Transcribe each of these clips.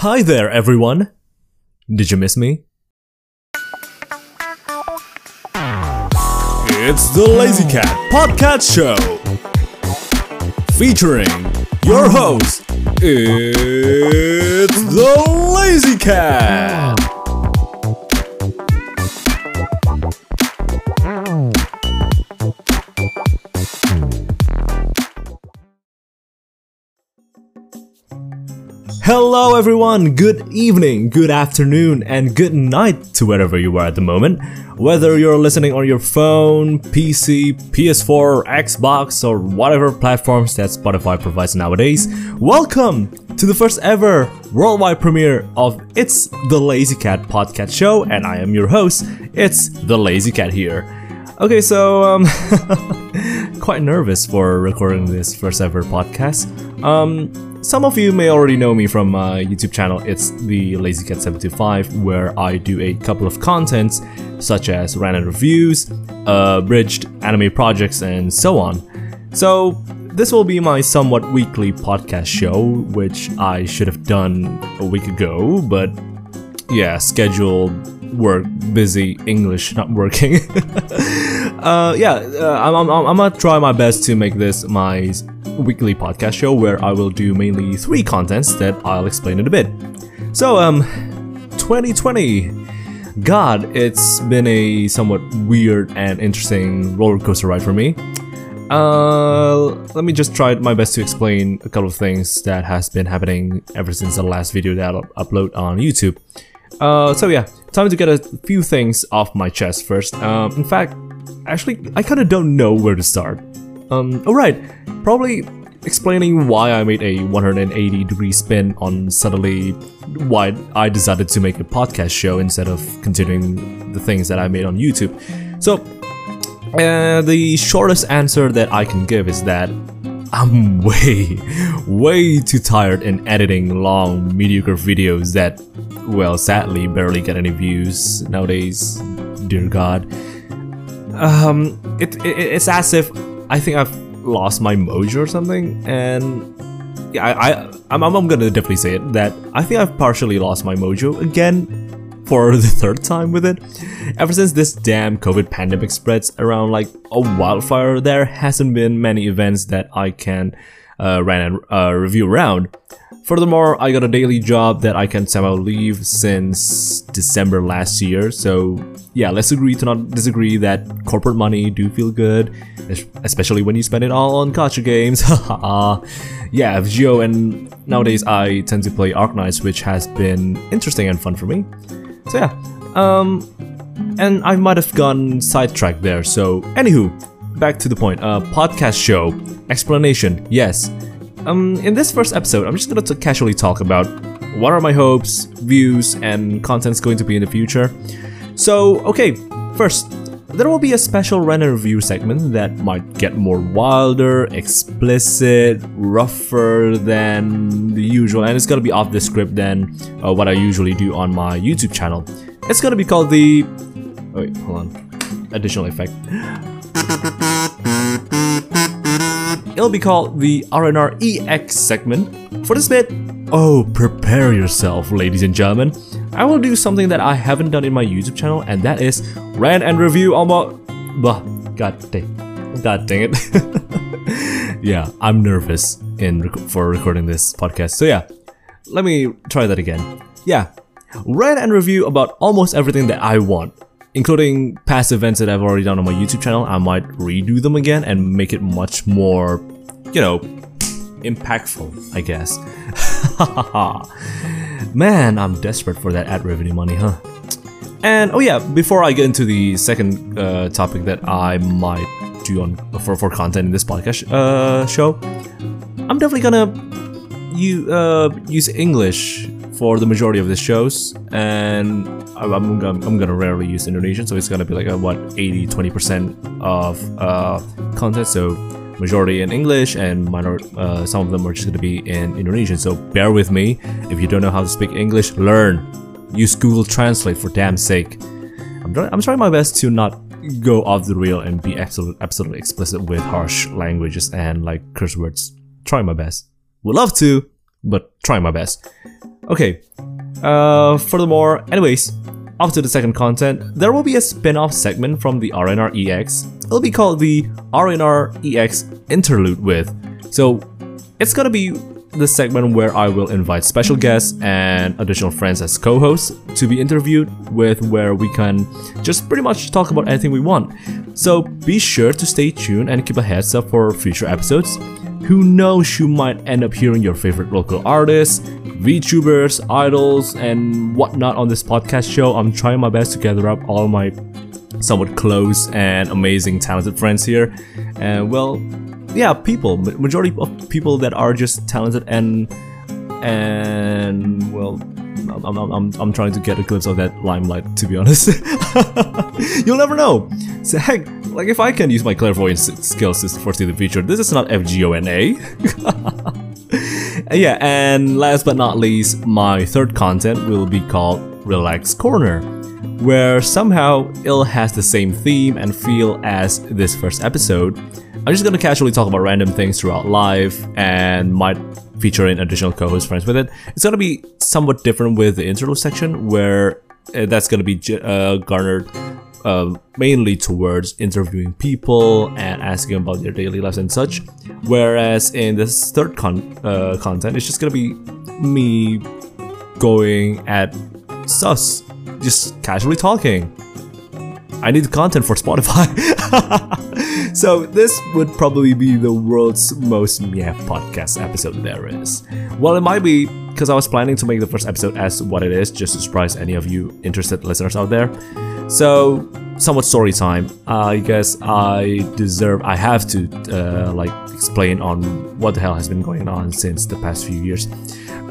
Hi there, everyone. Did you miss me? It's the Lazy Cat Podcast Show. Featuring your host, it's the Lazy Cat. Hello, everyone. Good evening, good afternoon, and good night to wherever you are at the moment. Whether you're listening on your phone, PC, PS4, Xbox, or whatever platforms that Spotify provides nowadays, welcome to the first ever worldwide premiere of It's the Lazy Cat podcast show, and I am your host. It's the Lazy Cat here. Okay, so um, quite nervous for recording this first ever podcast. Um, some of you may already know me from my YouTube channel. It's the Lazy Cat 725, where I do a couple of contents such as random reviews, abridged anime projects, and so on. So this will be my somewhat weekly podcast show, which I should have done a week ago, but yeah, schedule, work, busy, English not working. uh, yeah, uh, I'm, I'm, I'm gonna try my best to make this my weekly podcast show where I will do mainly three contents that I'll explain in a bit. So, um, 2020. God, it's been a somewhat weird and interesting roller coaster ride for me. Uh, let me just try my best to explain a couple of things that has been happening ever since the last video that I'll upload on YouTube. Uh, so yeah, time to get a few things off my chest first. Um, in fact, actually, I kind of don't know where to start. Um, alright, probably explaining why I made a 180 degree spin on suddenly why I decided to make a podcast show instead of continuing the things that I made on YouTube. So, uh, the shortest answer that I can give is that I'm way, way too tired in editing long, mediocre videos that, well, sadly barely get any views nowadays. Dear God. Um, it, it it's as if I think I've lost my mojo or something, and yeah, I, I I'm, I'm gonna definitely say it that I think I've partially lost my mojo again for the third time with it. Ever since this damn COVID pandemic spreads around like a wildfire, there hasn't been many events that I can uh, run and uh, review around. Furthermore, I got a daily job that I can somehow leave since December last year, so yeah, let's agree to not disagree that corporate money do feel good, especially when you spend it all on gacha games. yeah, FGO and nowadays I tend to play Arknights, which has been interesting and fun for me. So yeah, um, and I might have gone sidetracked there. So anywho, back to the point. Uh, podcast show explanation. Yes. Um, in this first episode, I'm just gonna casually talk about what are my hopes, views, and contents going to be in the future. So, okay, first, there will be a special random review segment that might get more wilder, explicit, rougher than the usual, and it's gonna be off the script than uh, what I usually do on my YouTube channel. It's gonna be called the. Oh, wait, hold on. Additional effect. It'll be called the RNR EX segment. For this bit, oh, prepare yourself, ladies and gentlemen. I will do something that I haven't done in my YouTube channel, and that is rant and review almost. Blah, god dang, god dang it. yeah, I'm nervous in rec for recording this podcast. So yeah, let me try that again. Yeah, rant and review about almost everything that I want, including past events that I've already done on my YouTube channel. I might redo them again and make it much more, you know, impactful, I guess. Man, I'm desperate for that ad revenue money, huh? And oh yeah, before I get into the second uh, topic that I might do on for, for content in this podcast uh, show, I'm definitely gonna you uh, use English for the majority of the shows, and I'm, I'm, I'm gonna rarely use Indonesian, so it's gonna be like a what 80 20% of uh, content. So majority in English and minor, uh, some of them are just to be in Indonesian. So bear with me. If you don't know how to speak English, learn. Use Google Translate for damn sake. I'm, I'm trying my best to not go off the rail and be absolute, absolutely explicit with harsh languages and like curse words. Try my best. Would love to, but try my best. Okay, Uh, furthermore, anyways, to the second content, there will be a spin-off segment from the RNR EX. It'll be called the RNR EX Interlude with. So it's gonna be the segment where I will invite special guests and additional friends as co-hosts to be interviewed with where we can just pretty much talk about anything we want. So be sure to stay tuned and keep a heads up for future episodes. Who knows, you might end up hearing your favorite local artists, VTubers, idols, and whatnot on this podcast show. I'm trying my best to gather up all my somewhat close and amazing talented friends here. And well, yeah, people, majority of people that are just talented and and well, I'm, I'm, I'm, I'm trying to get a glimpse of that limelight. To be honest, you'll never know. So heck, like if I can use my clairvoyance skills to foresee the future, this is not FGONA. yeah, and last but not least, my third content will be called Relax Corner, where somehow it has the same theme and feel as this first episode. I'm just gonna casually talk about random things throughout life and might feature in additional co-host friends with it. It's gonna be somewhat different with the interlude section where uh, that's gonna be uh, garnered uh, mainly towards interviewing people and asking about their daily lives and such. Whereas in this third con uh, content, it's just gonna be me going at sus, just casually talking. I need content for Spotify. so this would probably be the world's most meow podcast episode there is. Well, it might be because I was planning to make the first episode as what it is, just to surprise any of you interested listeners out there. So, somewhat story time. I guess I deserve, I have to uh, like explain on what the hell has been going on since the past few years.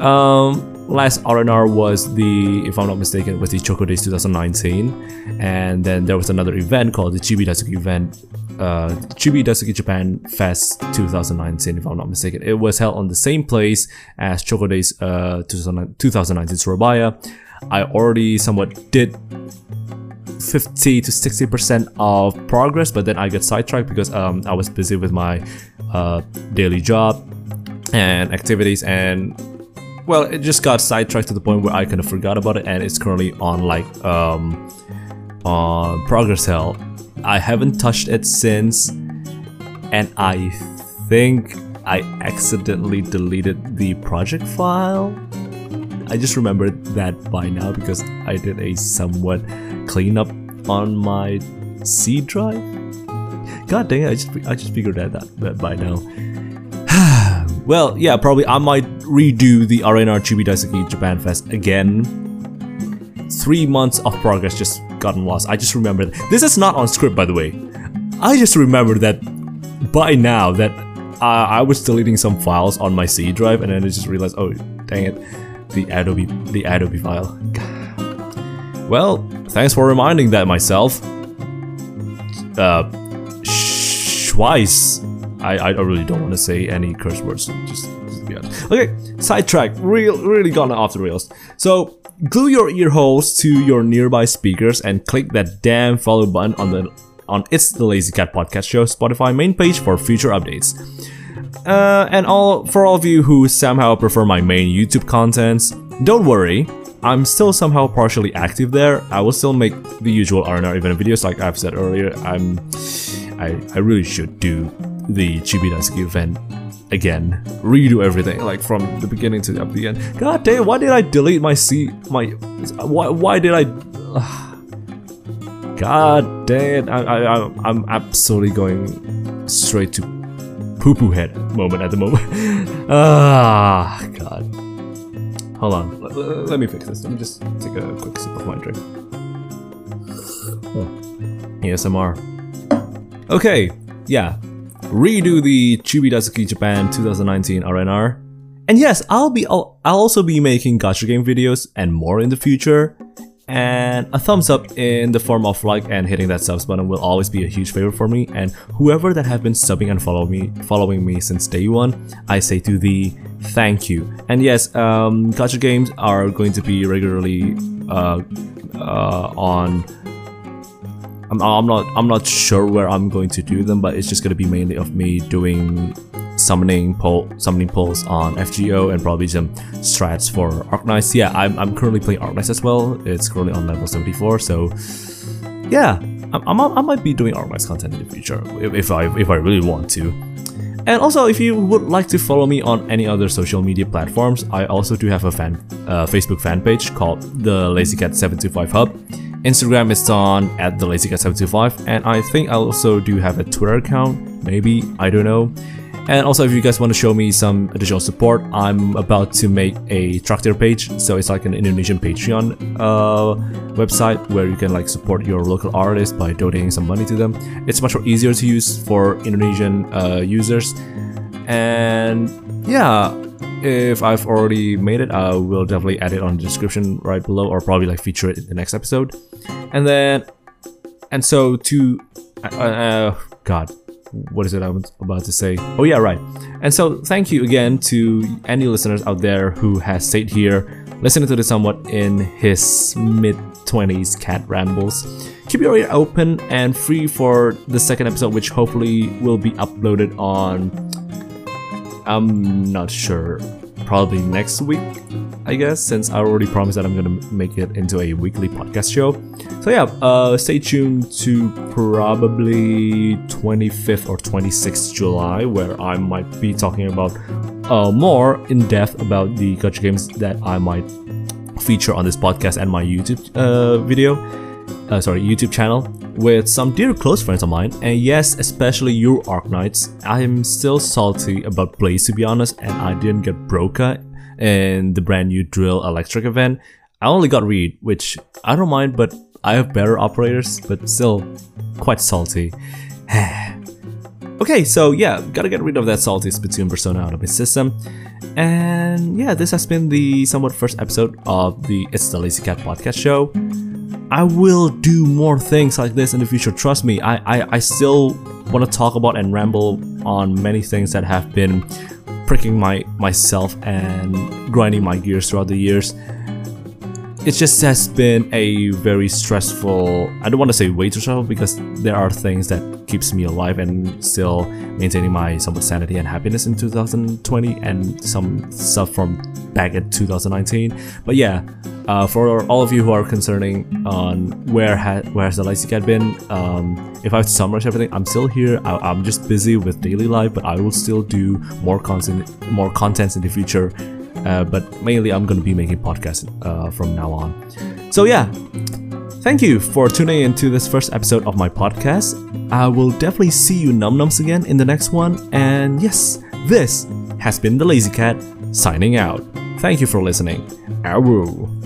Um, last RNR was the, if I'm not mistaken, was the Choco Days 2019, and then there was another event called the Chibi Daisuki event, uh, Chibi Daisuki Japan Fest 2019, if I'm not mistaken. It was held on the same place as Choco Days uh, 2019 Surabaya. I already somewhat did 50 to 60 percent of progress but then i got sidetracked because um, i was busy with my uh, daily job and activities and well, it just got sidetracked to the point where I kind of forgot about it, and it's currently on like um on progress hell. I haven't touched it since, and I think I accidentally deleted the project file. I just remembered that by now because I did a somewhat cleanup on my C drive. God dang it! I just I just figured that, that, by now. Well, yeah, probably I might redo the RNR Chibi Daisuki Japan Fest again. Three months of progress just gotten lost. I just remembered. This is not on script, by the way. I just remembered that by now that uh, I was deleting some files on my C drive, and then I just realized, oh, dang it, the Adobe, the Adobe file. Well, thanks for reminding that myself. Uh, twice. I, I really don't want to say any curse words. Just, just be honest. Okay, sidetrack. Real, really gone off the rails. So glue your ear holes to your nearby speakers and click that damn follow button on the on It's the Lazy Cat Podcast Show Spotify main page for future updates. Uh, and all for all of you who somehow prefer my main YouTube contents, don't worry. I'm still somehow partially active there. I will still make the usual RNR event videos like I've said earlier. I'm I, I really should do the Chibi Daisuki event again. Redo everything, like from the beginning to the end. God damn, why did I delete my C my why why did I God damn I, I I'm absolutely going straight to poo poo head moment at the moment. ah god. Hold on. Let, let, me fix this. Let me just take a quick sip of my drink. Oh. ASMR. Okay, yeah, redo the Chibi Daisuki Japan 2019 RNR. And yes, I'll be I'll, I'll also be making gacha game videos and more in the future. And a thumbs up in the form of like and hitting that subs button will always be a huge favor for me. And whoever that have been subbing and follow me, following me since day one, I say to thee, thank you. And yes, um, gacha games are going to be regularly uh, uh, on I'm, I'm not I'm not sure where I'm going to do them, but it's just gonna be mainly of me doing summoning poll, summoning polls on FGO and probably some strats for Arknights. Yeah, I'm, I'm currently playing Arknights as well. It's currently on level 74, so yeah, I, I, I might be doing Arknights content in the future if, if I if I really want to. And also, if you would like to follow me on any other social media platforms, I also do have a fan uh, Facebook fan page called the LazyCat725 Hub. Instagram is on at the LazyCat725, and I think I also do have a Twitter account, maybe, I don't know. And also, if you guys want to show me some additional support, I'm about to make a Trakteer page. So it's like an Indonesian Patreon uh, website where you can like support your local artist by donating some money to them. It's much more easier to use for Indonesian uh, users. And yeah, if I've already made it, I will definitely add it on the description right below, or probably like feature it in the next episode. And then, and so to, uh, uh, God, what is it I was about to say? Oh yeah, right. And so thank you again to any listeners out there who has stayed here, listening to this somewhat in his mid 20s cat rambles. Keep your ear open and free for the second episode, which hopefully will be uploaded on. I'm not sure. Probably next week, I guess, since I already promised that I'm gonna make it into a weekly podcast show. So yeah, uh, stay tuned to probably 25th or 26th July, where I might be talking about uh, more in depth about the gacha games that I might feature on this podcast and my YouTube uh, video. Uh, sorry, YouTube channel with some dear close friends of mine, and yes, especially you Arknights. I am still salty about Blaze to be honest, and I didn't get Broca in the brand new Drill Electric event. I only got Reed, which I don't mind, but I have better operators, but still quite salty. okay, so yeah, gotta get rid of that salty Splatoon persona out of my system. And yeah, this has been the somewhat first episode of the It's the Lazy Cat podcast show. I will do more things like this in the future, trust me. I, I, I still want to talk about and ramble on many things that have been pricking my myself and grinding my gears throughout the years it just has been a very stressful i don't want to say way too stressful because there are things that keeps me alive and still maintaining my somewhat sanity and happiness in 2020 and some stuff from back in 2019 but yeah uh, for all of you who are concerning on where ha- where has the lazy cat been um, if i have to summarize everything i'm still here. I- i'm just busy with daily life but i will still do more content more contents in the future uh, but mainly I'm gonna be making podcasts uh, from now on. So yeah, thank you for tuning into this first episode of my podcast. I will definitely see you num nums again in the next one. And yes, this has been the Lazy Cat signing out. Thank you for listening. Awu.